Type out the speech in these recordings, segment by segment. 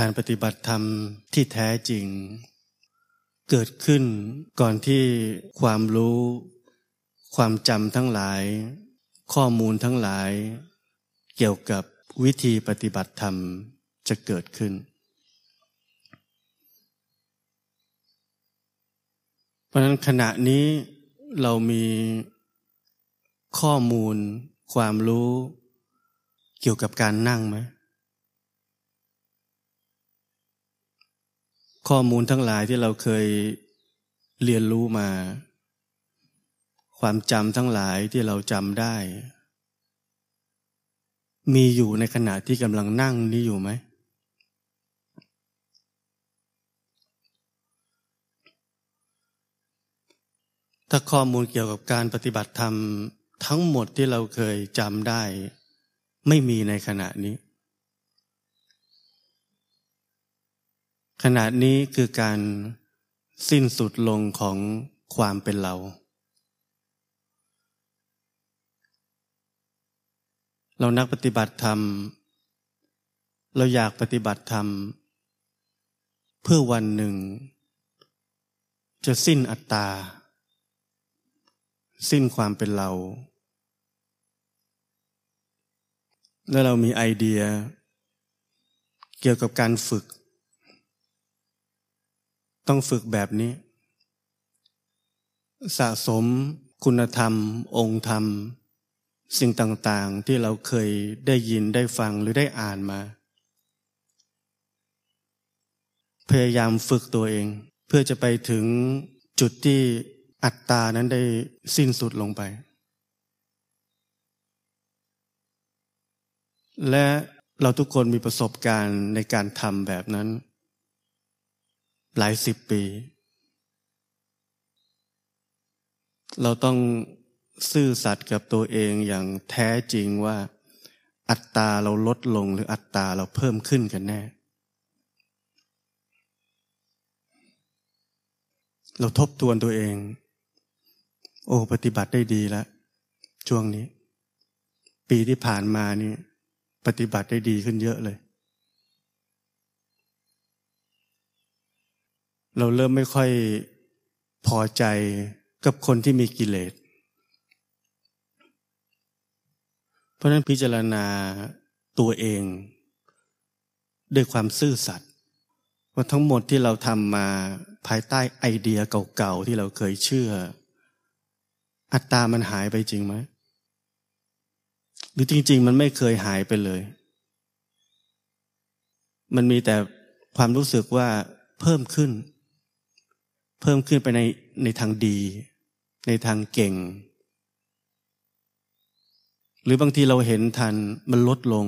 การปฏิบัติธรรมที่แท้จริง เกิดขึ้นก่อนที่ความรู้ ความจำทั้งหลาย ข้อมูลทั้งหลาย เกี่ยวกับวิธีปฏิบัติธรรมจะเกิดขึ้น เพราะนั้นขณะนี้เรามีข้อมูล ความรู้ เกี่ยวกับการนั่งไหม ข้อมูลทั้งหลายที่เราเคยเรียนรู้มา ความจำทั้งหลายที่เราจำได้ มีอยู่ในขณะที่กำลังนั่งนี้อยู่ไหม ถ้าข้อมูลเกี่ยวกับการปฏิบัติธรรมทั้งหมดที่เราเคยจำได้ ไม่มีในขณะนี้ ขณะนี้คือการสิ้นสุดลงของความเป็นเรา เรานักปฏิบัติธรรม เราอยากปฏิบัติธรรม เพื่อวันหนึ่ง จะสิ้นอัตตา สิ้นความเป็นเรา และเรามีไอเดีย เกี่ยวกับการฝึก ต้องฝึกแบบนี้ สะสมคุณธรรม องค์ธรรม สิ่งต่างๆที่เราเคยได้ยินได้ฟังหรือได้อ่านมา พยายามฝึกตัวเอง เพื่อจะไปถึงจุดที่อัตตานั้นได้สิ้นสุดลงไป และเราทุกคนมีประสบการณ์ในการทำแบบนั้น หลายสิบปี เราต้องซื่อสัตย์กับตัวเองอย่างแท้จริงว่า อัตตาเราลดลงหรืออัตตาเราเพิ่มขึ้นกันแน่ เราทบทวนตัวเอง โอ้ปฏิบัติได้ดีแล้วช่วงนี้ ปีที่ผ่านมานี่ปฏิบัติได้ดีขึ้นเยอะเลย เราเริ่มไม่ค่อยพอใจกับคนที่มีกิเลส เพราะนั้นพิจารณาตัวเองด้วยความซื่อสัตย์ว่าทั้งหมดที่เราทำมาภายใต้ไอเดียเก่าๆที่เราเคยเชื่อ อัตตามันหายไปจริงไหมหรือจริง ๆ มันไม่เคยหายไปเลย มันมีแต่ความรู้สึกว่าเพิ่มขึ้น เพิ่มขึ้นไปในในทางดี ในทางเก่ง หรือบางทีเราเห็นทันมันลดลง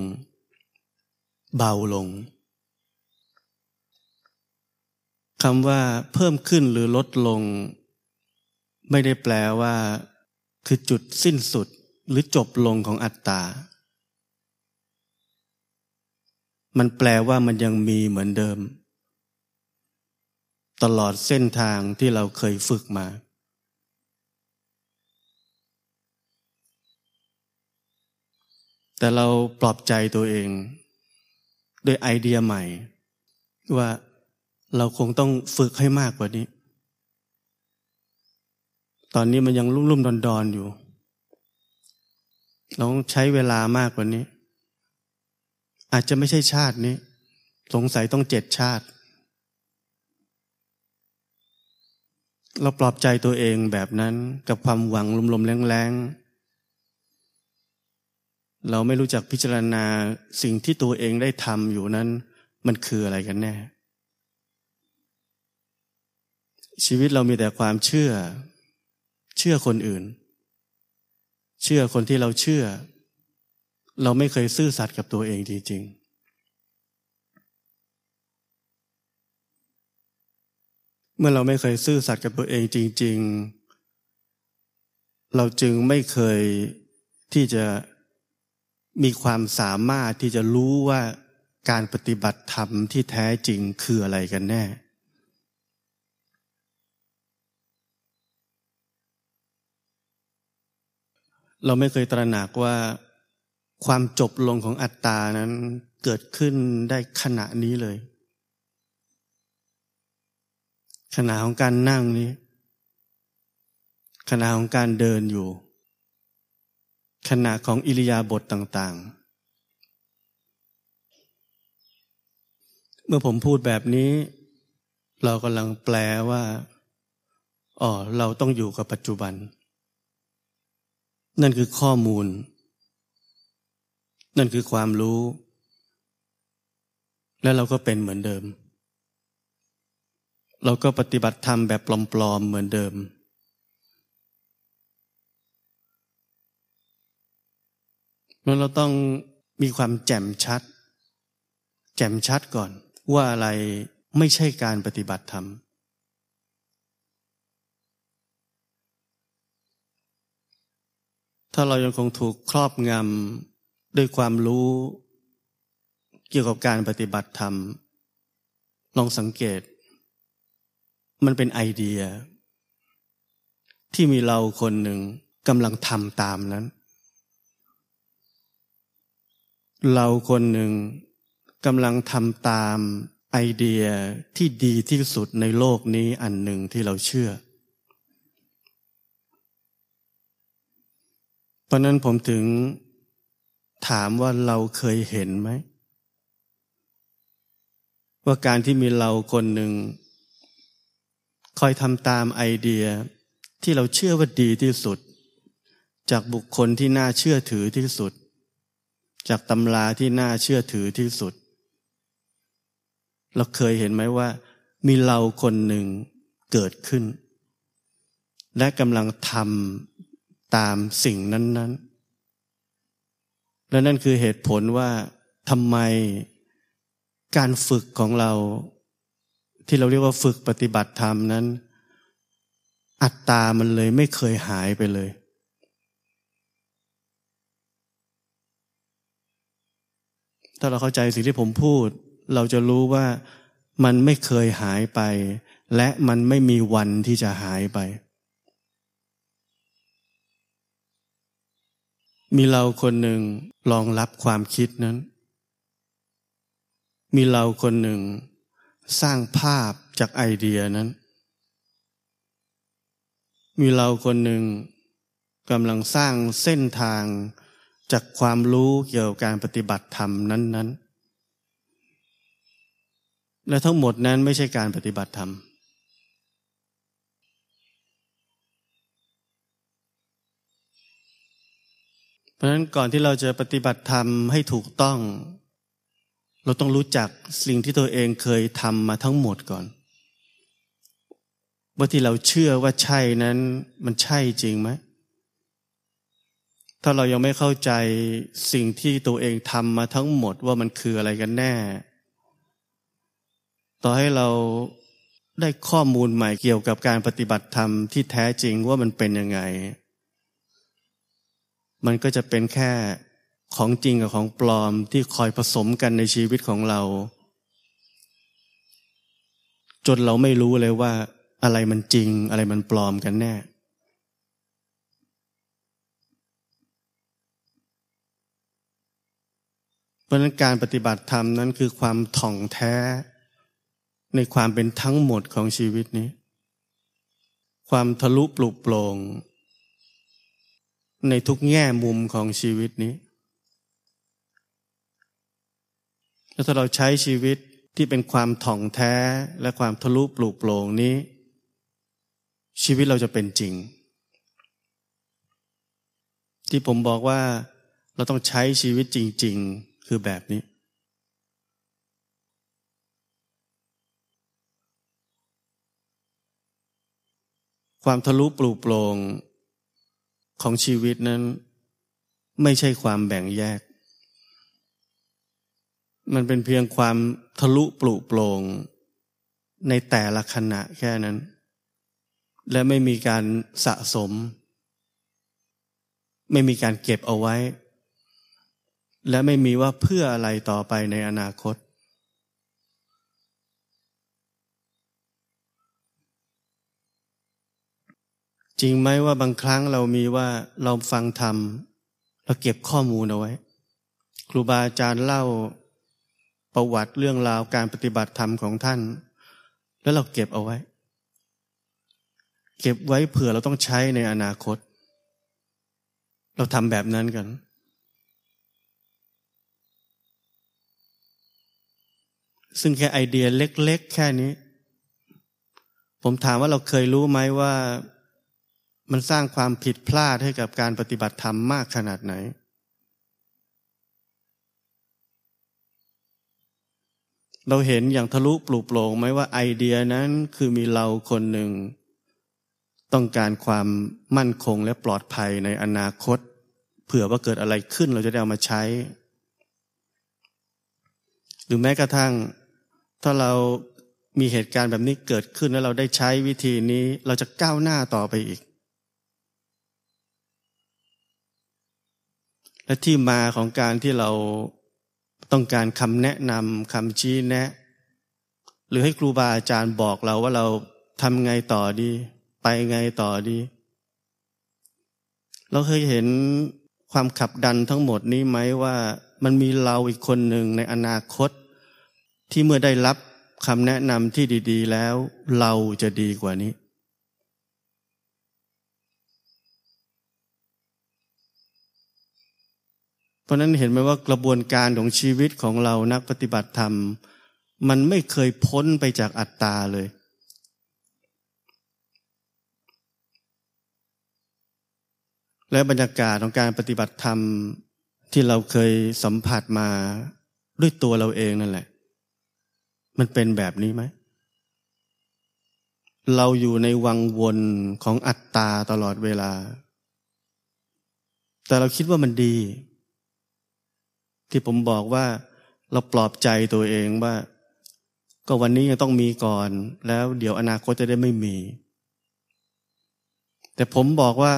เบาลงคำว่าเพิ่มขึ้นหรือลดลง ไม่ได้แปลว่า คือจุดสิ้นสุดหรือจบลงของอัตตา มันแปลว่ามันยังมีเหมือนเดิม ตลอดเส้นทางที่เราเคยฝึกมา แต่เราปลอบใจตัวเองด้วยไอเดียใหม่ ว่าเราคงต้องฝึกให้มากกว่านี้ ตอนนี้มันยังรุ่มๆดอนๆอยู่เราต้องใช้เวลามากกว่านี้ อาจจะไม่ใช่ชาตินี้ สงสัยต้องเจ็ดชาติ เราปลอบใจตัวเองแบบนั้นกับความหวังลมๆแรงๆ เราไม่รู้จักพิจารณาสิ่งที่ตัวเองได้ทำอยู่นั้น มันคืออะไรกันแน่ ชีวิตเรามีแต่ความเชื่อ เชื่อคนอื่น เชื่อคนที่เราเชื่อ เราไม่เคยซื่อสัตย์กับตัวเองจริงๆ เมื่อเราไม่เคยซื่อสัตย์กับตัวเองจริง ๆ เราจึงไม่เคยที่จะมีความสามารถที่จะรู้ว่าการปฏิบัติธรรมที่แท้จริงคืออะไรกันแน่ เราไม่เคยตระหนักว่าความจบลงของอัตตานั้นเกิดขึ้นได้ขณะนี้เลย ขณะของการนั่งนี้ ขณะของการเดินอยู่ ขณะของอิริยาบถต่าง ๆ เมื่อผมพูดแบบนี้ เรากำลังแปลว่าอ๋อเราต้องอยู่กับปัจจุบัน นั่นคือข้อมูล นั่นคือความรู้ แล้วเราก็เป็นเหมือนเดิม เราก็ปฏิบัติธรรมแบบปลอมๆเหมือนเดิม นั้นเราต้องมีความแจ่มชัด แจ่มชัดก่อน ว่าอะไรไม่ใช่การปฏิบัติธรรม ถ้าเรายังคงถูกครอบงำด้วยความรู้เกี่ยวกับการปฏิบัติธรรม ลองสังเกต มันเป็นไอเดีย ที่มีเราคนหนึ่งกำลังทำตามนั้น เราคนหนึ่งกำลังทำตามไอเดียที่ดีที่สุดในโลกนี้อันหนึ่งที่เราเชื่อ เพราะนั้นผมถึงถามว่าเราเคยเห็นไหม ว่าการที่มีเราคนหนึ่ง คอยทำตามไอเดียที่เราเชื่อว่าดีที่สุด จากบุคคลที่น่าเชื่อถือที่สุด จากตำราที่น่าเชื่อถือที่สุด เราเคยเห็นไหมว่า มีเราคนหนึ่งเกิดขึ้น และกำลังทำตามสิ่งนั้น ๆ และนั่นคือเหตุผลว่าทำไมการฝึกของเรา ที่เราเรียกว่าฝึกปฏิบัติธรรมนั้น อัตตามันเลยไม่เคยหายไปเลย ถ้าเราเข้าใจสิ่งที่ผมพูด เราจะรู้ว่ามันไม่เคยหายไป และมันไม่มีวันที่จะหายไป มีเราคนหนึ่งรองรับความคิดนั้น มีเราคนหนึ่ง สร้างภาพจากไอเดียนั้น มีเราคนหนึ่งกำลังสร้างเส้นทางจากความรู้เกี่ยวกับการปฏิบัติธรรมนั้น ๆ และทั้งหมดนั้นไม่ใช่การปฏิบัติธรรม เพราะฉะนั้นก่อนที่เราจะปฏิบัติธรรมให้ถูกต้อง เราต้องรู้จักสิ่งที่ตัวเองเคยทำมาทั้งหมดก่อน ว่าที่เราเชื่อว่าใช่นั้นมันใช่จริงไหม ถ้าเรายังไม่เข้าใจสิ่งที่ตัวเองทำมาทั้งหมดว่ามันคืออะไรกันแน่ ต่อให้เราได้ข้อมูลใหม่เกี่ยวกับการปฏิบัติธรรมที่แท้จริงว่ามันเป็นยังไง มันก็จะเป็นแค่ ของจริงกับของปลอมที่คอยผสมกันในชีวิตของเรา จนเราไม่รู้เลยว่า อะไรมันจริง อะไรมันปลอมกันแน่ เพราะนั้นการปฏิบัติธรรมนั้นคือความถ่องแท้ ในความเป็นทั้งหมดของชีวิตนี้ ความทะลุปลุกโปร่งในทุกแง่มุมของชีวิตนี้ แล้วถ้าเราใช้ชีวิตที่เป็นความถ่องแท้และความทะลุปลุกโปร่งนี้ ชีวิตเราจะเป็นจริง ที่ผมบอกว่าเราต้องใช้ชีวิตจริง ๆ คือแบบนี้ ความทะลุปลุกโปร่งของชีวิตนั้น ไม่ใช่ความแบ่งแยก มันเป็นเพียงความทะลุปลุโปร่งในแต่ละขณะแค่นั้น และไม่มีการสะสม ไม่มีการเก็บเอาไว้ และไม่มีว่าเพื่ออะไรต่อไปในอนาคต จริงไหมว่าบางครั้งเรามีว่าเราฟังธรรมเราเก็บข้อมูลเอาไว้ ครูบาอาจารย์เล่า ประวัติเรื่องราวการปฏิบัติธรรมของท่าน แล้วเราเก็บเอาไว้ เก็บไว้เผื่อเราต้องใช้ในอนาคต เราทำแบบนั้นกัน ซึ่งแค่ไอเดียเล็ก ๆ แค่นี้ ผมถามว่าเราเคยรู้ไหมว่ามันสร้างความผิดพลาดให้กับการปฏิบัติธรรมมากขนาดไหน เราเห็นอย่างทะลุปลุกโปร่งไหมว่าไอเดียนั้นคือมีเราคนหนึ่ง ต้องการความมั่นคงและปลอดภัยในอนาคต เผื่อว่าเกิดอะไรขึ้นเราจะได้เอามาใช้ หรือแม้กระทั่ง ถ้าเรามีเหตุการณ์แบบนี้เกิดขึ้นแล้วเราได้ใช้วิธีนี้เราจะก้าวหน้าต่อไปอีก และที่มาของการที่เรา ต้องการคำแนะนำคำชี้แนะ หรือให้ครูบาอาจารย์บอกเราว่าเราทำไงต่อดี ไปไงต่อดี เราเคยเห็นความขับดันทั้งหมดนี้ไหมว่ามันมีเราอีกคนหนึ่งในอนาคต ที่เมื่อได้รับคำแนะนำที่ดี ๆ แล้ว เราจะดีกว่านี้ เพราะนั้นเห็นไหมว่ากระบวนการของชีวิตของเรานักปฏิบัติธรรม มันไม่เคยพ้นไปจากอัตตาเลย และบรรยากาศของการปฏิบัติธรรมที่เราเคยสัมผัสมาด้วยตัวเราเองนั่นแหละ มันเป็นแบบนี้ไหม เราอยู่ในวังวนของอัตตาตลอดเวลา แต่เราคิดว่ามันดี ที่ผมบอกว่าเราปลอบใจตัวเองว่า ก็วันนี้ยังต้องมีก่อน แล้วเดี๋ยวอนาคตจะได้ไม่มี แต่ผมบอกว่า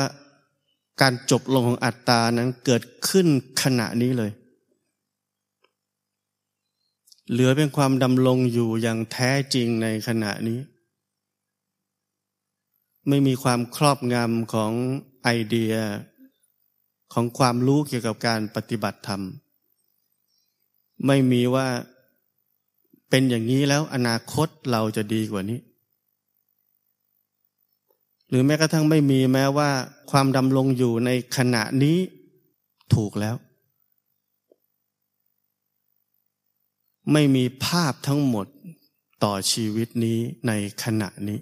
การจบลงของอัตตานั้นเกิดขึ้นขณะนี้เลย เหลือเป็นความดำรงอยู่อย่างแท้จริงในขณะนี้ ไม่มีความครอบงำของไอเดียของความรู้เกี่ยวกับการปฏิบัติธรรม ไม่มีว่าเป็นอย่างนี้แล้วอนาคตเราจะดีกว่านี้ หรือแม้กระทั่งไม่มีแม้ว่าความดำรงอยู่ในขณะนี้ถูกแล้ว ไม่มีภาพทั้งหมดต่อชีวิตนี้ในขณะนี้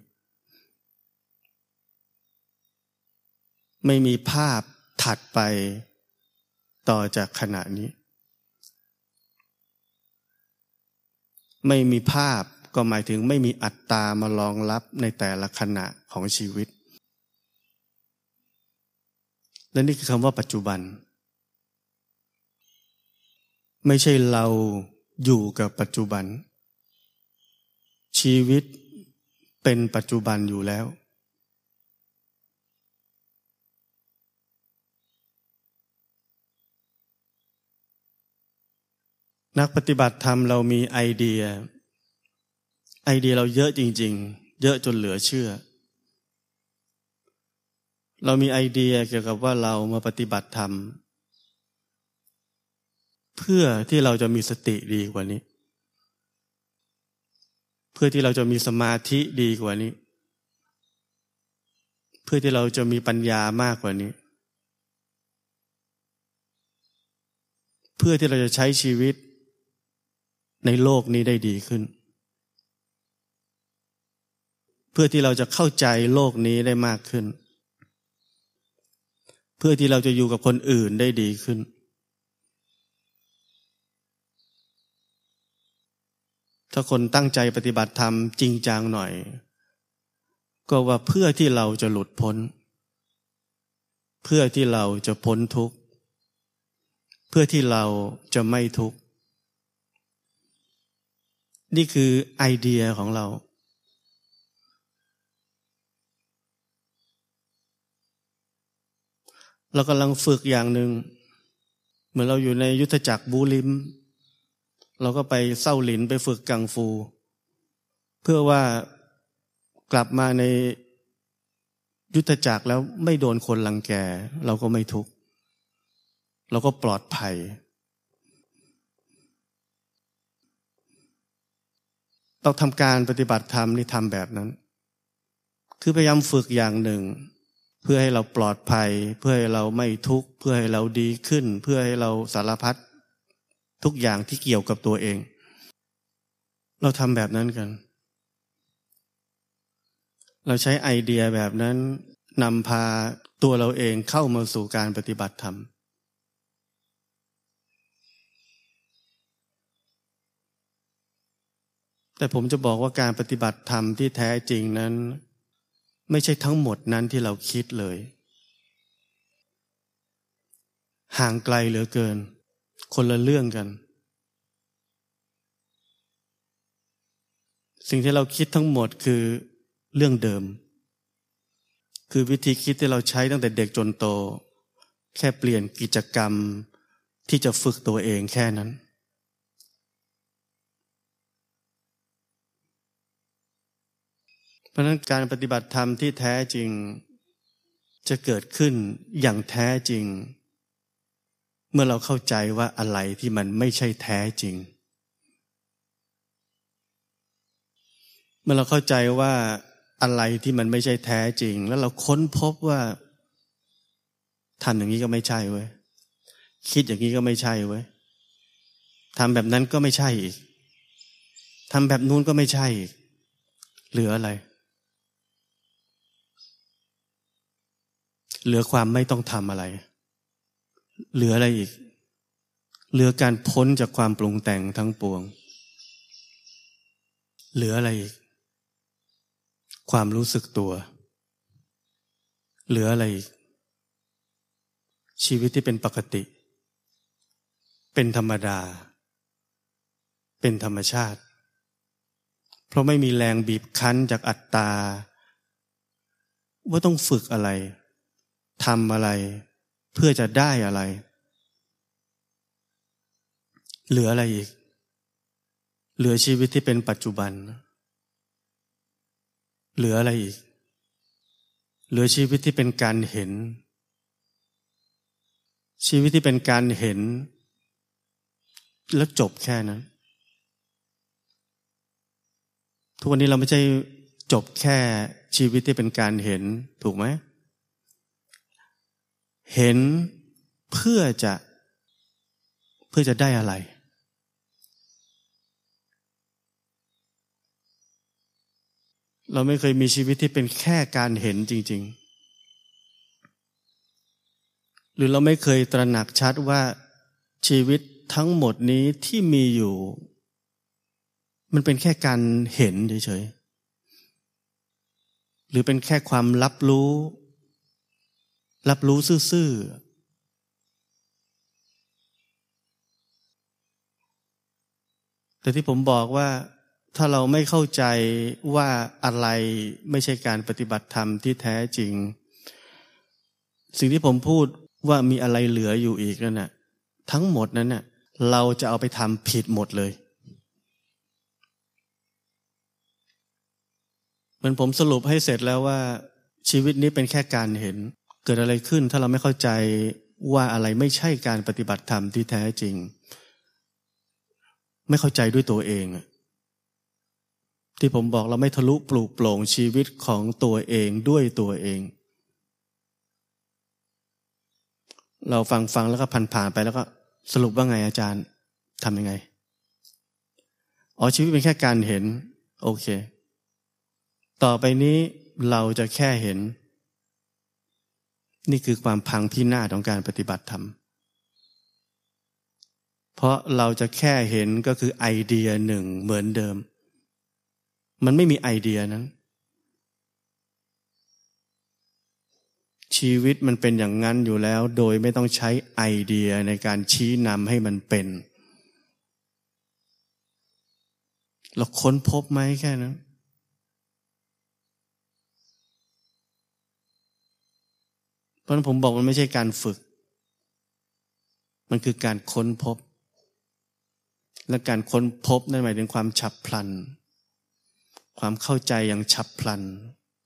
ไม่มีภาพถัดไปต่อจากขณะนี้ ไม่มีภาพก็หมายถึงไม่มีอัตตามารองรับในแต่ละขณะของชีวิต และนี่คือคำว่าปัจจุบัน ไม่ใช่เราอยู่กับปัจจุบัน ชีวิตเป็นปัจจุบันอยู่แล้ว นักปฏิบัติธรรมเรามีไอเดีย ไอเดียเราเยอะจริง ๆ เยอะจนเหลือเชื่อ เรามีไอเดียเกี่ยวกับว่าเรามาปฏิบัติธรรม เพื่อที่เราจะมีสติดีกว่านี้ เพื่อที่เราจะมีสมาธิดีกว่านี้ เพื่อที่เราจะมีปัญญามากกว่านี้ เพื่อที่เราจะใช้ชีวิต ในโลกนี้ได้ดีขึ้น เพื่อที่เราจะเข้าใจโลกนี้ได้มากขึ้น เพื่อที่เราจะอยู่กับคนอื่นได้ดีขึ้น ถ้าคนตั้งใจปฏิบัติธรรมจริงจังหน่อย ก็ว่าเพื่อที่เราจะหลุดพ้น เพื่อที่เราจะพ้นทุกข์ เพื่อที่เราจะไม่ทุกข์ นี่คือไอเดียของเรา เรากำลังฝึกอย่างหนึ่ง เหมือนเราอยู่ในยุทธจักรบูลิม เราก็ไปเศร้าหลินไปฝึกกังฟู เพื่อว่ากลับมาในยุทธจักรแล้วไม่โดนคนลังแก เราก็ไม่ทุกข์ เราก็ปลอดภัย เราทำการปฏิบัติธรรมนี่ทำแบบนั้น คือพยายามฝึกอย่างหนึ่ง เพื่อให้เราปลอดภัย เพื่อให้เราไม่ทุกข์ เพื่อให้เราดีขึ้น เพื่อให้เราสารพัดทุกอย่างที่เกี่ยวกับตัวเอง เราทำแบบนั้นกัน เราใช้ไอเดียแบบนั้นนำพาตัวเราเองเข้ามาสู่การปฏิบัติธรรม แต่ผมจะบอกว่าการปฏิบัติธรรมที่แท้จริงนั้น ไม่ใช่ทั้งหมดนั้นที่เราคิดเลย ห่างไกลเหลือเกิน คนละเรื่องกัน สิ่งที่เราคิดทั้งหมดคือเรื่องเดิม คือวิธีคิดที่เราใช้ตั้งแต่เด็กจนโต แค่เปลี่ยนกิจกรรมที่จะฝึกตัวเองแค่นั้น เพ ราะนั้นการปฏิบัติธรรมที่แท้จริง จะเกิดขึ้นอย่างแท้จริง เมื่อเราเข้าใจว่าอะไรที่มันไม่ใช่แท้จริง เมื่อเราเข้าใจว่าอะไรที่มันไม่ใช่แท้จริง แล้วเราค้นพบว่าทำอย่างนี้ก็ไม่ใช่เว้ยคิดอย่างนี้ก็ไม่ใช่เว้ยทำแบบนั้นก็ไม่ใช่อีกทำแบบนู้นก็ไม่ใช่อีกเหลืออะไร เหลือความไม่ต้องทำอะไร เหลืออะไรอีก เหลือการพ้นจากความปรุงแต่งทั้งปวง เหลืออะไรอีก ความรู้สึกตัว เหลืออะไรอีก ชีวิตที่เป็นปกติ เป็นธรรมดา เป็นธรรมชาติ เพราะไม่มีแรงบีบคั้นจากอัตตา ว่าต้องฝึกอะไร ทำอะไร เพื่อจะได้อะไร เหลืออะไรอีก เหลือชีวิตที่เป็นปัจจุบัน เหลืออะไรอีก เหลือชีวิตที่เป็นการเห็น ชีวิตที่เป็นการเห็น แล้วจบแค่นั้นทุกวันนี้เราไม่ใช่จบแค่ชีวิตที่เป็นการเห็นถูกไหม เห็นเพื่อจะเพื่อจะได้อะไร เราไม่เคยมีชีวิตที่เป็นแค่การเห็นจริง ๆ หรือเราไม่เคยตระหนักชัดว่าชีวิตทั้งหมดนี้ที่มีอยู่ มันเป็นแค่การเห็นเฉยๆ หรือเป็นแค่ความรับรู้ รับรู้ซื่อๆ แต่ที่ผมบอกว่าถ้าเราไม่เข้าใจว่าอะไรไม่ใช่การปฏิบัติธรรมที่แท้จริง สิ่งที่ผมพูดว่ามีอะไรเหลืออยู่อีกนั่นน่ะทั้งหมดนั้นน่ะเราจะเอาไปทำผิดหมดเลย เหมือนผมสรุปให้เสร็จแล้วว่าชีวิตนี้เป็นแค่การเห็น เกิดอะไรขึ้นถ้าเราไม่เข้าใจว่าอะไรไม่ใช่การปฏิบัติธรรมที่แท้จริง ไม่เข้าใจด้วยตัวเอง ที่ผมบอกเราไม่ทะลุปลูกโปร่งชีวิตของตัวเองด้วยตัวเอง เราฟังฟังแล้วก็ผ่านผ่านไปแล้วก็สรุปว่าไงอาจารย์ทำยังไงอ๋อชีวิตเป็นแค่การเห็น โอเค ต่อไปนี้เราจะแค่เห็น นี่คือความพังพินาของการปฏิบัติธรรม เพราะเราจะแค่เห็นก็คือไอเดียหนึ่งเหมือนเดิม มันไม่มีไอเดียนั้น ชีวิตมันเป็นอย่างนั้นอยู่แล้ว โดยไม่ต้องใช้ไอเดียในการชี้นำให้มันเป็น เราค้นพบไหมแค่นั้น เพราะนั้นผมบอกมันไม่ใช่การฝึก มันคือการค้นพบ และการค้นพบนั่นหมายถึงความฉับพลัน ความเข้าใจอย่างฉับพลัน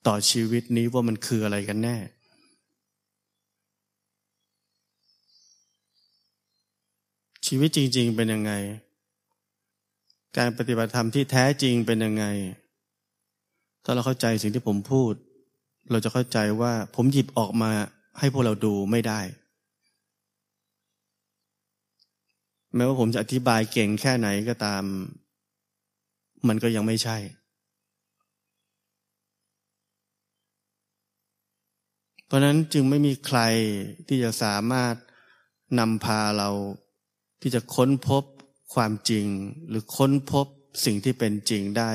ต่อชีวิตนี้ว่ามันคืออะไรกันแน่ชีวิตจริง ๆ เป็นยังไง การปฏิบัติธรรมที่แท้จริงเป็นยังไง ถ้าเราเข้าใจสิ่งที่ผมพูด เราจะเข้าใจว่าผมหยิบออกมา ให้พวกเราดูไม่ได้ แม้ว่าผมจะอธิบายเก่งแค่ไหนก็ตาม มันก็ยังไม่ใช่ เพราะนั้นจึงไม่มีใครที่จะสามารถนำพาเราที่จะค้นพบความจริง หรือค้นพบสิ่งที่เป็นจริงได้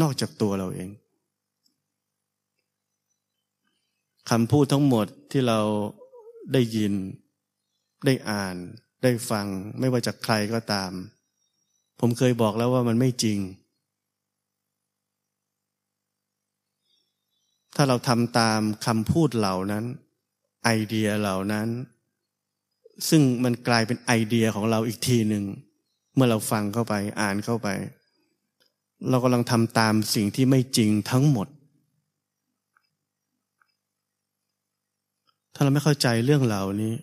นอกจากตัวเราเอง คำพูดทั้งหมดที่เราได้ยิน ได้อ่าน ได้ฟัง ไม่ว่าจากใครก็ตาม ผมเคยบอกแล้วว่ามันไม่จริง ถ้าเราทำตามคำพูดเหล่านั้น ไอเดียเหล่านั้น ซึ่งมันกลายเป็นไอเดียของเราอีกทีหนึ่ง เมื่อเราฟังเข้าไปอ่านเข้าไป เรากำลังทำตามสิ่งที่ไม่จริงทั้งหมด ถ้าเราไม่เข้าใจเรื่องเหล่านี้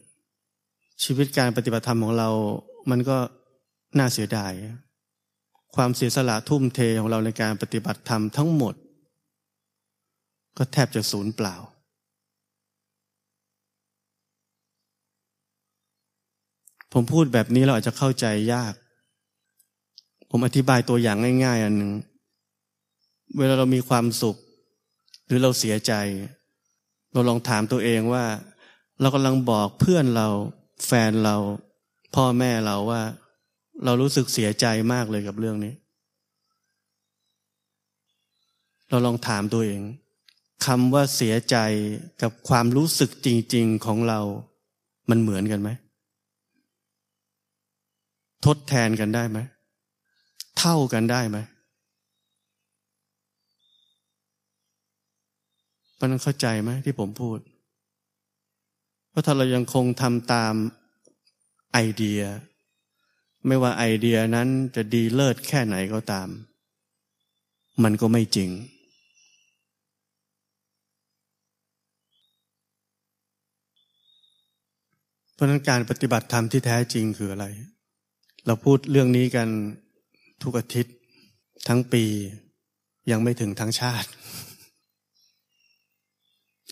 ชีวิตการปฏิบัติธรรมของเรา มันก็น่าเสียดาย ความเสียสละทุ่มเทของเราในการปฏิบัติธรรมทั้งหมด ก็แทบจะสูญเปล่า ผมพูดแบบนี้เราอาจจะเข้าใจยาก ผมอธิบายตัวอย่างง่าย ๆ อันหนึ่งเวลาเรามีความสุข หรือเราเสียใจ เราลองถามตัวเองว่า เรากำลังบอกเพื่อนเราแฟนเรา พ่อแม่เราว่า เรารู้สึกเสียใจมากเลยกับเรื่องนี้ เราลองถามตัวเองคำว่าเสียใจกับความรู้สึกจริง ๆของเรา มันเหมือนกันไหม ทดแทนกันได้ไหม เท่ากันได้ไหม มันเข้าใจไหมที่ผมพูด เพราะถ้าเรายังคงทำตามไอเดีย ไม่ว่าไอเดียนั้นจะดีเลิศแค่ไหนก็ตาม มันก็ไม่จริง เพราะนั้นการปฏิบัติธรรมที่แท้จริงคืออะไร เราพูดเรื่องนี้กันทุกอาทิตย์ทั้งปียังไม่ถึงทั้งชาติ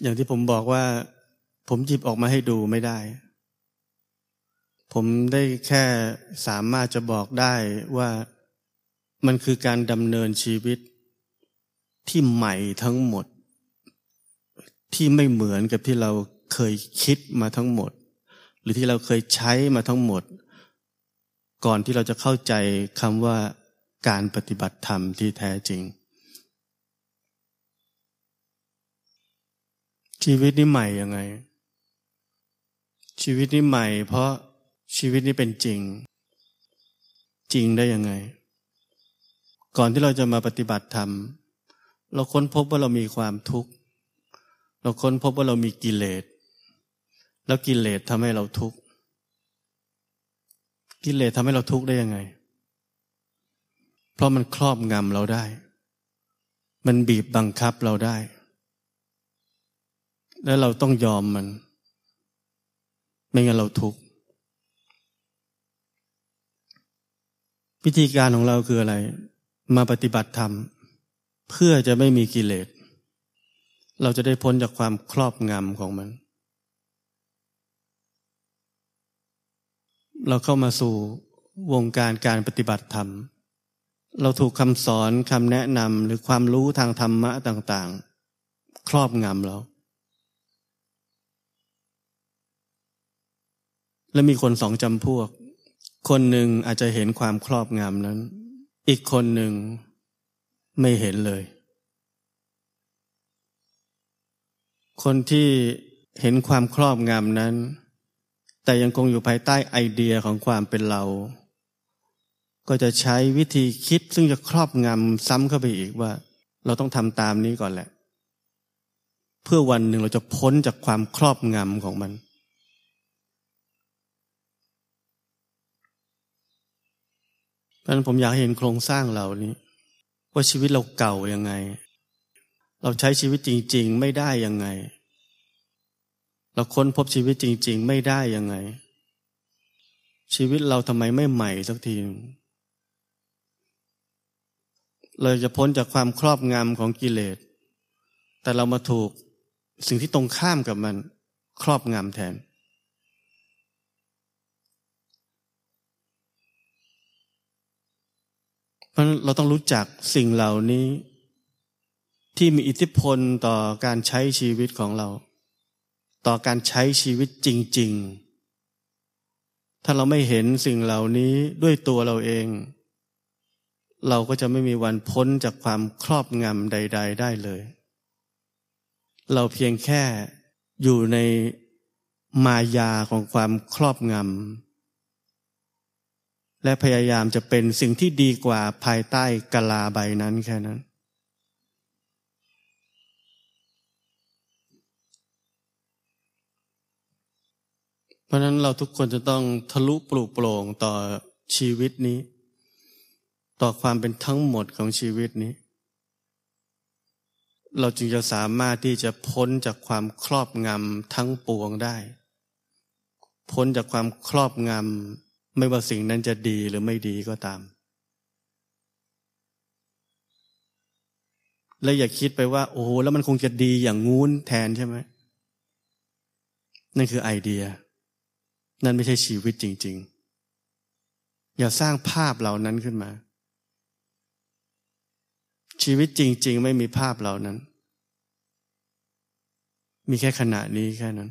อย่างที่ผมบอกว่า ผมหยิบออกมาให้ดูไม่ได้ ผมได้แค่สามารถจะบอกได้ว่ามันคือการดำเนินชีวิต ที่ใหม่ทั้งหมด ที่ไม่เหมือนกับที่เราเคยคิดมาทั้งหมด หรือที่เราเคยใช้มาทั้งหมด ก่อนที่เราจะเข้าใจคำว่าการปฏิบัติธรรมที่แท้จริง ชีวิตนี้ใหม่ยังไง ชีวิตนี้ใหม่ เพราะชีวิตนี้เป็นจริง จริงได้ยังไง ก่อนที่เราจะมาปฏิบัติธรรม เราค้นพบว่าเรามีความทุกข์ เราค้นพบว่าเรามีกิเลส แล้วกิเลสทำให้เราทุกข์ กิเลสทำให้เราทุกข์ได้ยังไง เพราะมันครอบงำเราได้ มันบีบบังคับเราได้ แล้วเราต้องยอมมัน ไม่งั้นเราทุกข์วิธีการของเราคืออะไร มาปฏิบัติธรรม เพื่อจะไม่มีกิเลส เราจะได้พ้นจากความครอบงำของมัน เราเข้ามาสู่วงการการปฏิบัติธรรม เราถูกคำสอนคำแนะนำหรือความรู้ทางธรรมะต่าง ๆ ครอบงำเรา และมีคนสองจำพวก คนหนึ่งอาจจะเห็นความครอบงำนั้น อีกคนหนึ่งไม่เห็นเลย คนที่เห็นความครอบงำนั้น แต่ยังคงอยู่ภายใต้ไอเดียของความเป็นเรา ก็จะใช้วิธีคิดซึ่งจะครอบงำซ้ำเข้าไปอีกว่า เราต้องทำตามนี้ก่อนแหละ เพื่อวันหนึ่งเราจะพ้นจากความครอบงำของมัน เพราะนั้นผมอยากเห็นโครงสร้างเหล่านี้ ว่าชีวิตเราเก่ายังไง เราใช้ชีวิตจริง ๆ ไม่ได้ยังไง เราค้นพบชีวิตจริง ๆ ไม่ได้ยังไง ชีวิตเราทำไมไม่ใหม่สักทีเลยจะพ้นจากความครอบงำของกิเลส แต่เรามาถูกสิ่งที่ตรงข้ามกับมันครอบงำแทน เพ ราะเราต้องรู้จักสิ่งเหล่านี้ ที่มีอิทธิพลต่อการใช้ชีวิตของเรา ต่อการใช้ชีวิตจริง ๆ ถ้าเราไม่เห็นสิ่งเหล่านี้ด้วยตัวเราเอง เราก็จะไม่มีวันพ้นจากความครอบงำใด ๆ ได้เลย เราเพียงแค่อยู่ในมายาของความครอบงำ และพยายามจะเป็นสิ่งที่ดีกว่าภายใต้กลาใบนั้นแค่นั้น เพราะนั้นเราทุกคนจะต้องทะลุปลุกโปร่งต่อชีวิตนี้ ต่อความเป็นทั้งหมดของชีวิตนี้ เราจึงจะสามารถที่จะพ้นจากความครอบงำทั้งปวงได้ พ้นจากความครอบงำ ไม่ว่าสิ่งนั้นจะดีหรือไม่ดีก็ตาม และอย่าคิดไปว่า โอ้โหแล้วมันคงจะดีอย่างงู้นแทนใช่ไหมนั่นคือไอเดีย นั่นไม่ใช่ชีวิตจริง ๆ อย่าสร้างภาพเหล่านั้นขึ้นมา ชีวิตจริง ๆ ไม่มีภาพเหล่านั้น มีแค่ขณะนี้แค่นั้น